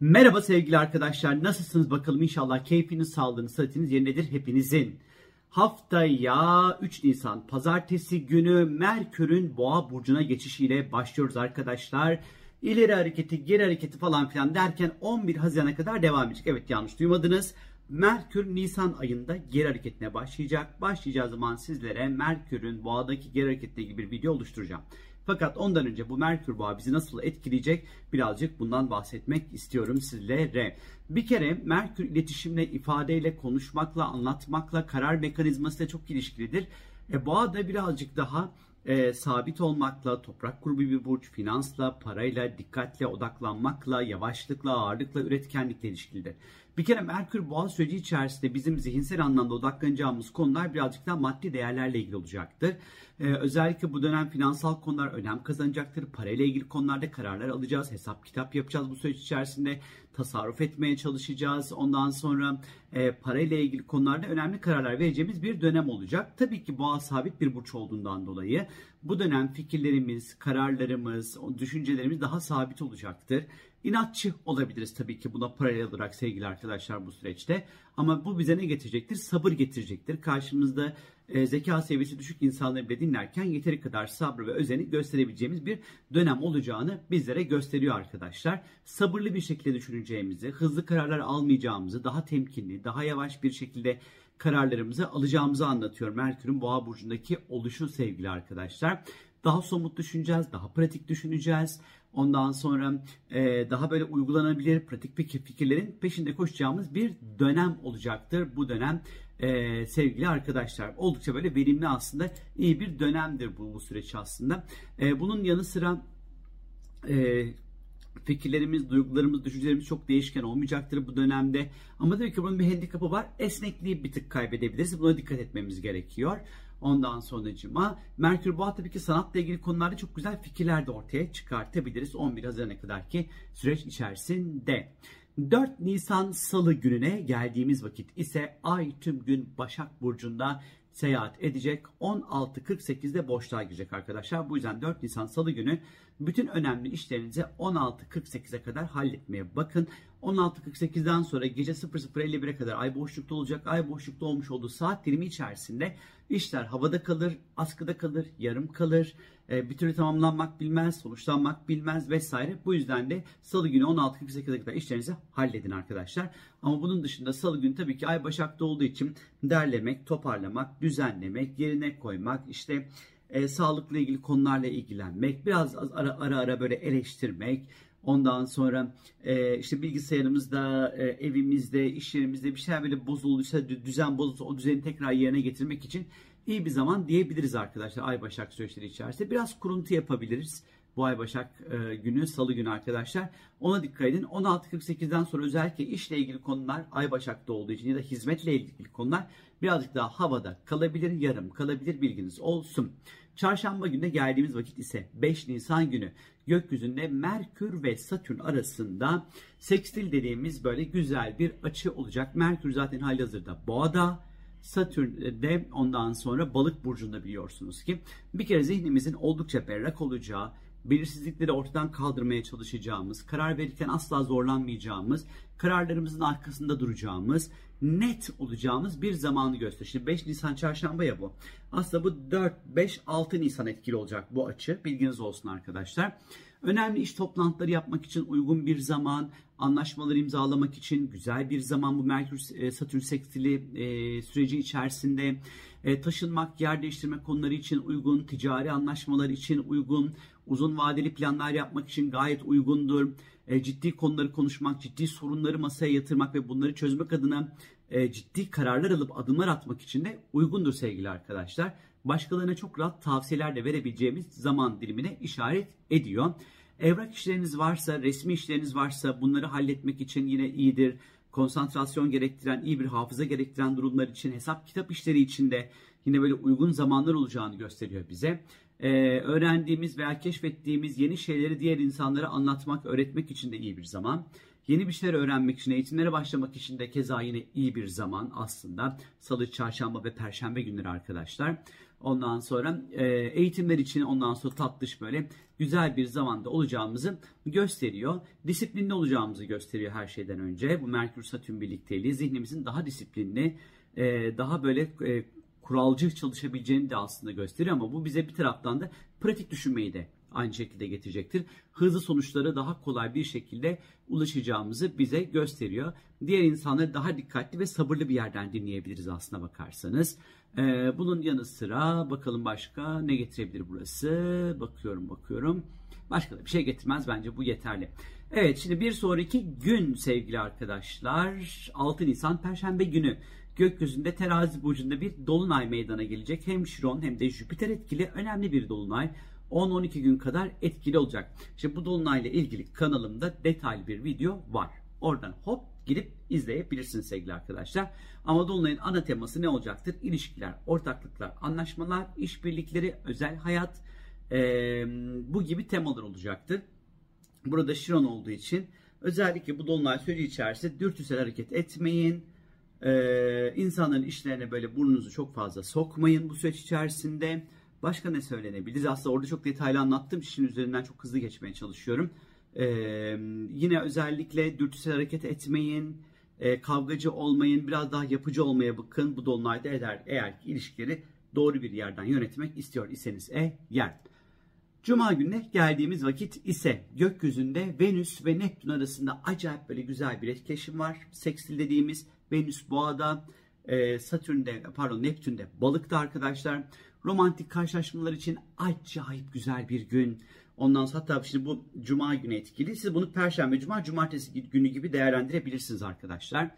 Merhaba sevgili arkadaşlar. Nasılsınız bakalım inşallah keyfiniz, sağlığınız, sıhhatiniz yerindedir hepinizin. Haftaya 3 Nisan pazartesi günü Merkür'ün Boğa burcuna geçişiyle başlıyoruz arkadaşlar. İleri hareketi, geri hareketi falan filan derken 11 Haziran'a kadar devam edecek. Evet yanlış duymadınız. Merkür Nisan ayında geri hareketine başlayacak. Başlayacağı zaman sizlere Merkür'ün boğadaki geri hareketle ilgili bir video oluşturacağım. Fakat ondan önce bu Merkür Boğa bizi nasıl etkileyecek birazcık bundan bahsetmek istiyorum sizlere. Bir kere Merkür iletişimle, ifadeyle, konuşmakla, anlatmakla, karar mekanizmasıyla çok ilişkilidir. E, boğa da birazcık daha e, sabit olmakla, toprak grubu bir burç, finansla, parayla, dikkatle, odaklanmakla, yavaşlıkla, ağırlıkla, üretkenlikle ilişkilidir. Bir kere Merkür Boğa süreci içerisinde bizim zihinsel anlamda odaklanacağımız konular birazcık daha maddi değerlerle ilgili olacaktır. Ee, özellikle bu dönem finansal konular önem kazanacaktır. Parayla ilgili konularda kararlar alacağız. Hesap kitap yapacağız bu süreç içerisinde. Tasarruf etmeye çalışacağız. Ondan sonra e, parayla ilgili konularda önemli kararlar vereceğimiz bir dönem olacak. Tabii ki boğa sabit bir burç olduğundan dolayı bu dönem fikirlerimiz, kararlarımız, düşüncelerimiz daha sabit olacaktır. İnatçı olabiliriz tabii ki buna paralel olarak sevgili arkadaşlar bu süreçte. Ama bu bize ne getirecektir? Sabır getirecektir. Karşımızda e, zeka seviyesi düşük insanları bile dinlerken yeteri kadar sabrı ve özeni gösterebileceğimiz bir dönem olacağını bizlere gösteriyor arkadaşlar. Sabırlı bir şekilde düşüneceğimizi, hızlı kararlar almayacağımızı, daha temkinli, daha yavaş bir şekilde kararlarımızı alacağımızı anlatıyor Merkür'ün Boğa burcundaki oluşu sevgili arkadaşlar. Daha somut düşüneceğiz, daha pratik düşüneceğiz. Ondan sonra e, daha böyle uygulanabilir pratik fikirlerin peşinde koşacağımız bir dönem olacaktır. Bu dönem e, sevgili arkadaşlar oldukça böyle verimli aslında iyi bir dönemdir bu, bu süreç aslında. E, bunun yanı sıra e, fikirlerimiz, duygularımız, düşüncelerimiz çok değişken olmayacaktır bu dönemde. Ama tabii ki bunun bir handikapı var. Esnekliği bir tık kaybedebiliriz. Buna dikkat etmemiz gerekiyor. Ondan sonracıma Merkür Boğa tabii ki sanatla ilgili konularda çok güzel fikirler de ortaya çıkartabiliriz 11 Haziran'a kadar ki süreç içerisinde. 4 Nisan Salı gününe geldiğimiz vakit ise Ay tüm gün Başak Burcu'nda seyahat edecek. 16.48'de boşluğa girecek arkadaşlar. Bu yüzden 4 Nisan Salı günü bütün önemli işlerinizi 16.48'e kadar halletmeye bakın. 16.48'den sonra gece 00.51'e kadar ay boşlukta olacak. Ay boşlukta olmuş olduğu saat dilimi içerisinde işler havada kalır, askıda kalır, yarım kalır. E, bir türlü tamamlanmak bilmez, sonuçlanmak bilmez vesaire. Bu yüzden de salı günü 16.48'e kadar işlerinizi halledin arkadaşlar. Ama bunun dışında salı günü tabii ki ay başakta olduğu için derlemek, toparlamak, düzenlemek, yerine koymak, işte e, sağlıkla ilgili konularla ilgilenmek, biraz ara ara, ara böyle eleştirmek, Ondan sonra e, işte bilgisayarımızda, e, evimizde, iş yerimizde bir şeyler böyle bozulduysa, düzen bozulsa o düzeni tekrar yerine getirmek için iyi bir zaman diyebiliriz arkadaşlar Ay Başak süreçleri içerisinde. Biraz kuruntu yapabiliriz bu Ay Başak e, günü, Salı günü arkadaşlar. Ona dikkat edin. 16.48'den sonra özellikle işle ilgili konular Ay Başak'ta olduğu için ya da hizmetle ilgili konular birazcık daha havada kalabilir, yarım kalabilir bilginiz olsun. Çarşamba gününe geldiğimiz vakit ise 5 Nisan günü gökyüzünde Merkür ve Satürn arasında sekstil dediğimiz böyle güzel bir açı olacak. Merkür zaten halihazırda boğada, Satürn de ondan sonra balık burcunda biliyorsunuz ki bir kere zihnimizin oldukça berrak olacağı, belirsizlikleri ortadan kaldırmaya çalışacağımız, karar verirken asla zorlanmayacağımız, kararlarımızın arkasında duracağımız, net olacağımız bir zamanı gösteriyor. Şimdi 5 Nisan çarşamba ya bu. Aslında bu 4, 5, 6 Nisan etkili olacak bu açı. Bilginiz olsun arkadaşlar. Önemli iş toplantıları yapmak için uygun bir zaman, anlaşmaları imzalamak için güzel bir zaman bu Merkür e, Satürn sekstili e, süreci içerisinde e, taşınmak, yer değiştirme konuları için uygun, ticari anlaşmalar için uygun, uzun vadeli planlar yapmak için gayet uygundur. E, ciddi konuları konuşmak, ciddi sorunları masaya yatırmak ve bunları çözmek adına e, ciddi kararlar alıp adımlar atmak için de uygundur sevgili arkadaşlar. Başkalarına çok rahat tavsiyeler de verebileceğimiz zaman dilimine işaret ediyor. Evrak işleriniz varsa, resmi işleriniz varsa bunları halletmek için yine iyidir. Konsantrasyon gerektiren, iyi bir hafıza gerektiren durumlar için, hesap kitap işleri için de yine böyle uygun zamanlar olacağını gösteriyor bize. Ee, öğrendiğimiz veya keşfettiğimiz yeni şeyleri diğer insanlara anlatmak, öğretmek için de iyi bir zaman. Yeni bir şeyler öğrenmek için, eğitimlere başlamak için de keza yine iyi bir zaman aslında. Salı, çarşamba ve perşembe günleri arkadaşlar. Ondan sonra e, eğitimler için ondan sonra tatlış böyle güzel bir zamanda olacağımızı gösteriyor. Disiplinli olacağımızı gösteriyor her şeyden önce. Bu Merkür Satürn birlikteliği zihnimizin daha disiplinli, e, daha böyle e, kuralcı çalışabileceğini de aslında gösteriyor ama bu bize bir taraftan da pratik düşünmeyi de aynı şekilde getirecektir. Hızlı sonuçlara daha kolay bir şekilde ulaşacağımızı bize gösteriyor. Diğer insanları daha dikkatli ve sabırlı bir yerden dinleyebiliriz aslına bakarsanız. Ee, bunun yanı sıra bakalım başka ne getirebilir burası? Bakıyorum bakıyorum. Başka da bir şey getirmez bence bu yeterli. Evet şimdi bir sonraki gün sevgili arkadaşlar 6 Nisan Perşembe günü gökyüzünde terazi burcunda bir dolunay meydana gelecek. Hem Şiron hem de Jüpiter etkili önemli bir dolunay. 10-12 gün kadar etkili olacak. İşte bu dolunayla ilgili kanalımda detaylı bir video var. Oradan hop gidip izleyebilirsiniz sevgili arkadaşlar. Ama Dolunay'ın ana teması ne olacaktır? İlişkiler, ortaklıklar, anlaşmalar, işbirlikleri, özel hayat e, bu gibi temalar olacaktır. Burada Şiron olduğu için özellikle bu Dolunay süreci içerisinde dürtüsel hareket etmeyin. Ee, insanların işlerine böyle burnunuzu çok fazla sokmayın bu süreç içerisinde. Başka ne söylenebilir? Aslında orada çok detaylı anlattım. İşin üzerinden çok hızlı geçmeye çalışıyorum. Ee, yine özellikle dürtüsel hareket etmeyin, e, kavgacı olmayın, biraz daha yapıcı olmaya bakın. Bu dolunayda eder eğer ki ilişkileri doğru bir yerden yönetmek istiyor iseniz e yer. Cuma gününe geldiğimiz vakit ise gökyüzünde Venüs ve Neptün arasında acayip böyle güzel bir etkileşim var. Sekstil dediğimiz Venüs boğada, e, Satürn'de pardon Neptün'de balıkta arkadaşlar. Romantik karşılaşmalar için acayip güzel bir gün. Ondan sonra hatta şimdi bu cuma günü etkili. Siz bunu perşembe, cuma, cumartesi günü gibi değerlendirebilirsiniz arkadaşlar.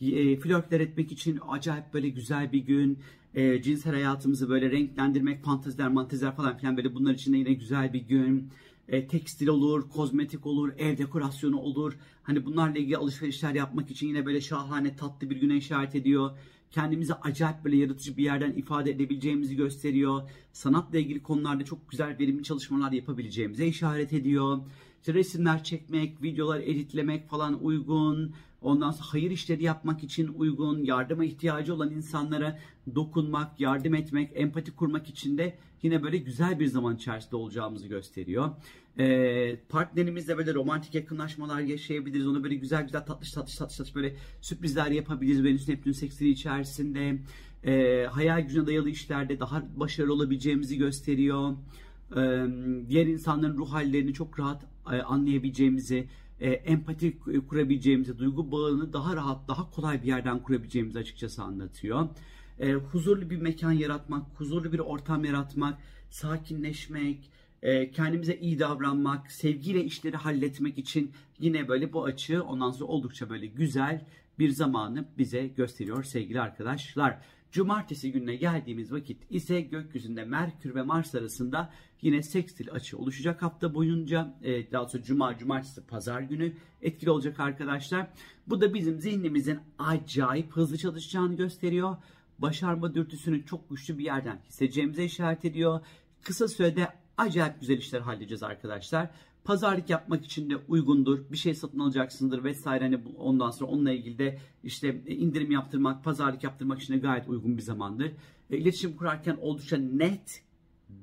E, flörtler etmek için acayip böyle güzel bir gün. E, cinsel hayatımızı böyle renklendirmek, fanteziler, manteziler falan filan böyle bunlar için de yine güzel bir gün. E, tekstil olur, kozmetik olur, ev dekorasyonu olur. Hani bunlarla ilgili alışverişler yapmak için yine böyle şahane tatlı bir güne işaret ediyor kendimizi acayip böyle yaratıcı bir yerden ifade edebileceğimizi gösteriyor. Sanatla ilgili konularda çok güzel verimli çalışmalar yapabileceğimize işaret ediyor. İşte resimler çekmek, videolar editlemek falan uygun. Ondan sonra hayır işleri yapmak için uygun, yardıma ihtiyacı olan insanlara dokunmak, yardım etmek, empati kurmak için de yine böyle güzel bir zaman içerisinde olacağımızı gösteriyor. Ee, partnerimizle böyle romantik yakınlaşmalar yaşayabiliriz. Ona böyle güzel güzel tatlış tatlış tatlış tatlış böyle sürprizler yapabiliriz. Venüs Neptün seksili içerisinde. Ee, hayal gücüne dayalı işlerde daha başarılı olabileceğimizi gösteriyor. Diğer insanların ruh hallerini çok rahat anlayabileceğimizi, empati kurabileceğimizi, duygu bağını daha rahat, daha kolay bir yerden kurabileceğimizi açıkçası anlatıyor. Huzurlu bir mekan yaratmak, huzurlu bir ortam yaratmak, sakinleşmek, kendimize iyi davranmak, sevgiyle işleri halletmek için yine böyle bu açı ondan sonra oldukça böyle güzel bir zamanı bize gösteriyor sevgili arkadaşlar. Cumartesi gününe geldiğimiz vakit ise gökyüzünde Merkür ve Mars arasında yine sekstil açı oluşacak hafta boyunca. E, daha sonra Cuma, Cumartesi, Pazar günü etkili olacak arkadaşlar. Bu da bizim zihnimizin acayip hızlı çalışacağını gösteriyor. Başarma dürtüsünü çok güçlü bir yerden hissedeceğimize işaret ediyor. Kısa sürede acayip güzel işler halledeceğiz arkadaşlar. Pazarlık yapmak için de uygundur. Bir şey satın alacaksındır vesaire. Hani ondan sonra onunla ilgili de işte indirim yaptırmak, pazarlık yaptırmak için de gayet uygun bir zamandır. E, iletişim kurarken oldukça net,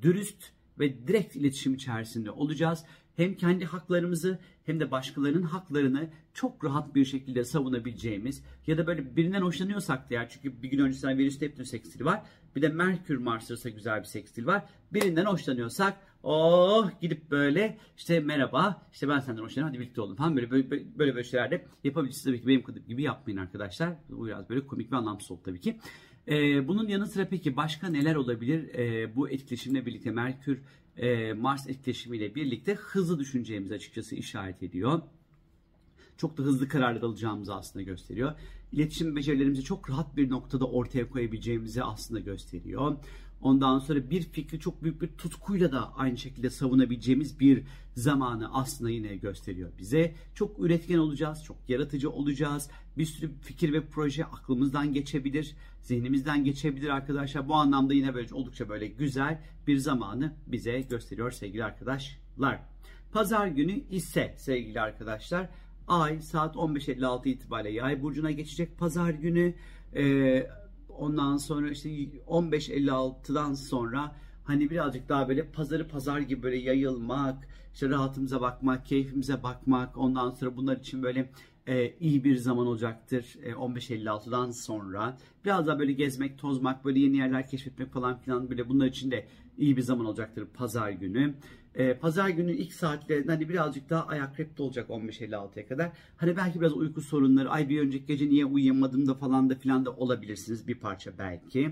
dürüst ve direkt iletişim içerisinde olacağız. Hem kendi haklarımızı hem de başkalarının haklarını çok rahat bir şekilde savunabileceğimiz ya da böyle birinden hoşlanıyorsak ya çünkü bir gün öncesinden Venüs Neptün sekstili var. Bir de Merkür Mars arasında güzel bir sekstil var. Birinden hoşlanıyorsak oh gidip böyle işte merhaba işte ben senden hoşlanıyorum hadi birlikte olalım falan böyle böyle, böyle, böyle şeyler de yapabilirsiniz. Tabii ki benim gibi yapmayın arkadaşlar. Bu biraz böyle komik ve anlamsız oldu tabii ki. Ee, bunun yanı sıra peki başka neler olabilir? Ee, bu etkileşimle birlikte Merkür e, Mars etkileşimiyle birlikte hızlı düşüneceğimizi açıkçası işaret ediyor. Çok da hızlı kararlar alacağımızı aslında gösteriyor. İletişim becerilerimizi çok rahat bir noktada ortaya koyabileceğimizi aslında gösteriyor. Ondan sonra bir fikri çok büyük bir tutkuyla da aynı şekilde savunabileceğimiz bir zamanı aslında yine gösteriyor bize. Çok üretken olacağız, çok yaratıcı olacağız. Bir sürü fikir ve proje aklımızdan geçebilir, zihnimizden geçebilir arkadaşlar. Bu anlamda yine böyle oldukça böyle güzel bir zamanı bize gösteriyor sevgili arkadaşlar. Pazar günü ise sevgili arkadaşlar Ay saat 15.56 itibariyle Yay burcuna geçecek pazar günü. Ee, ondan sonra işte 15.56'dan sonra hani birazcık daha böyle pazarı pazar gibi böyle yayılmak, işte rahatımıza bakmak, keyfimize bakmak, ondan sonra bunlar için böyle e, iyi bir zaman olacaktır e, 15.56'dan sonra. Biraz daha böyle gezmek, tozmak, böyle yeni yerler keşfetmek falan filan böyle bunlar için de iyi bir zaman olacaktır pazar günü. E, pazar günü ilk saatlerinde hani birazcık daha ayak repte olacak 15.56'ya kadar. Hani belki biraz uyku sorunları, ay bir önceki gece niye uyuyamadım da falan da filan da olabilirsiniz bir parça belki.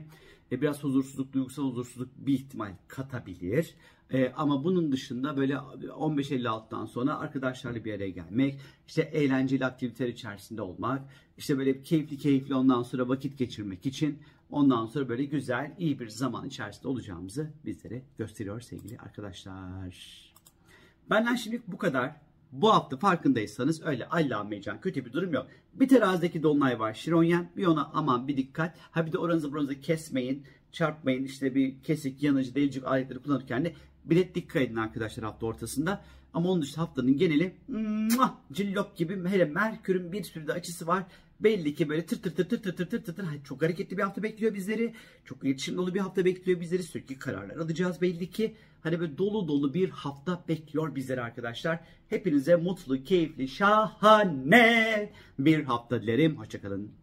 E, biraz huzursuzluk, duygusal huzursuzluk bir ihtimal katabilir. E, ama bunun dışında böyle 15.56'dan sonra arkadaşlarla bir araya gelmek, işte eğlenceli aktiviteler içerisinde olmak, işte böyle keyifli keyifli ondan sonra vakit geçirmek için ondan sonra böyle güzel, iyi bir zaman içerisinde olacağımızı bizlere gösteriyor sevgili arkadaşlar. Benden şimdi bu kadar. Bu hafta farkındaysanız öyle allamecan kötü bir durum yok. Bir terazideki dolunay var Şironyen. Bir ona aman bir dikkat. Ha bir de oranızı buranızı kesmeyin, çarpmayın. İşte bir kesik, yanıcı, delicik aletleri kullanırken de bilet dikkat edin arkadaşlar hafta ortasında. Ama onun dışında haftanın geneli cillop gibi hele Merkür'ün bir sürü de açısı var. Belli ki böyle tır tır tır tır tır tır tır tır tır çok hareketli bir hafta bekliyor bizleri. Çok iletişim dolu bir hafta bekliyor bizleri. Sürekli kararlar alacağız belli ki. Hani böyle dolu dolu bir hafta bekliyor bizleri arkadaşlar. Hepinize mutlu, keyifli, şahane bir hafta dilerim. Hoşçakalın.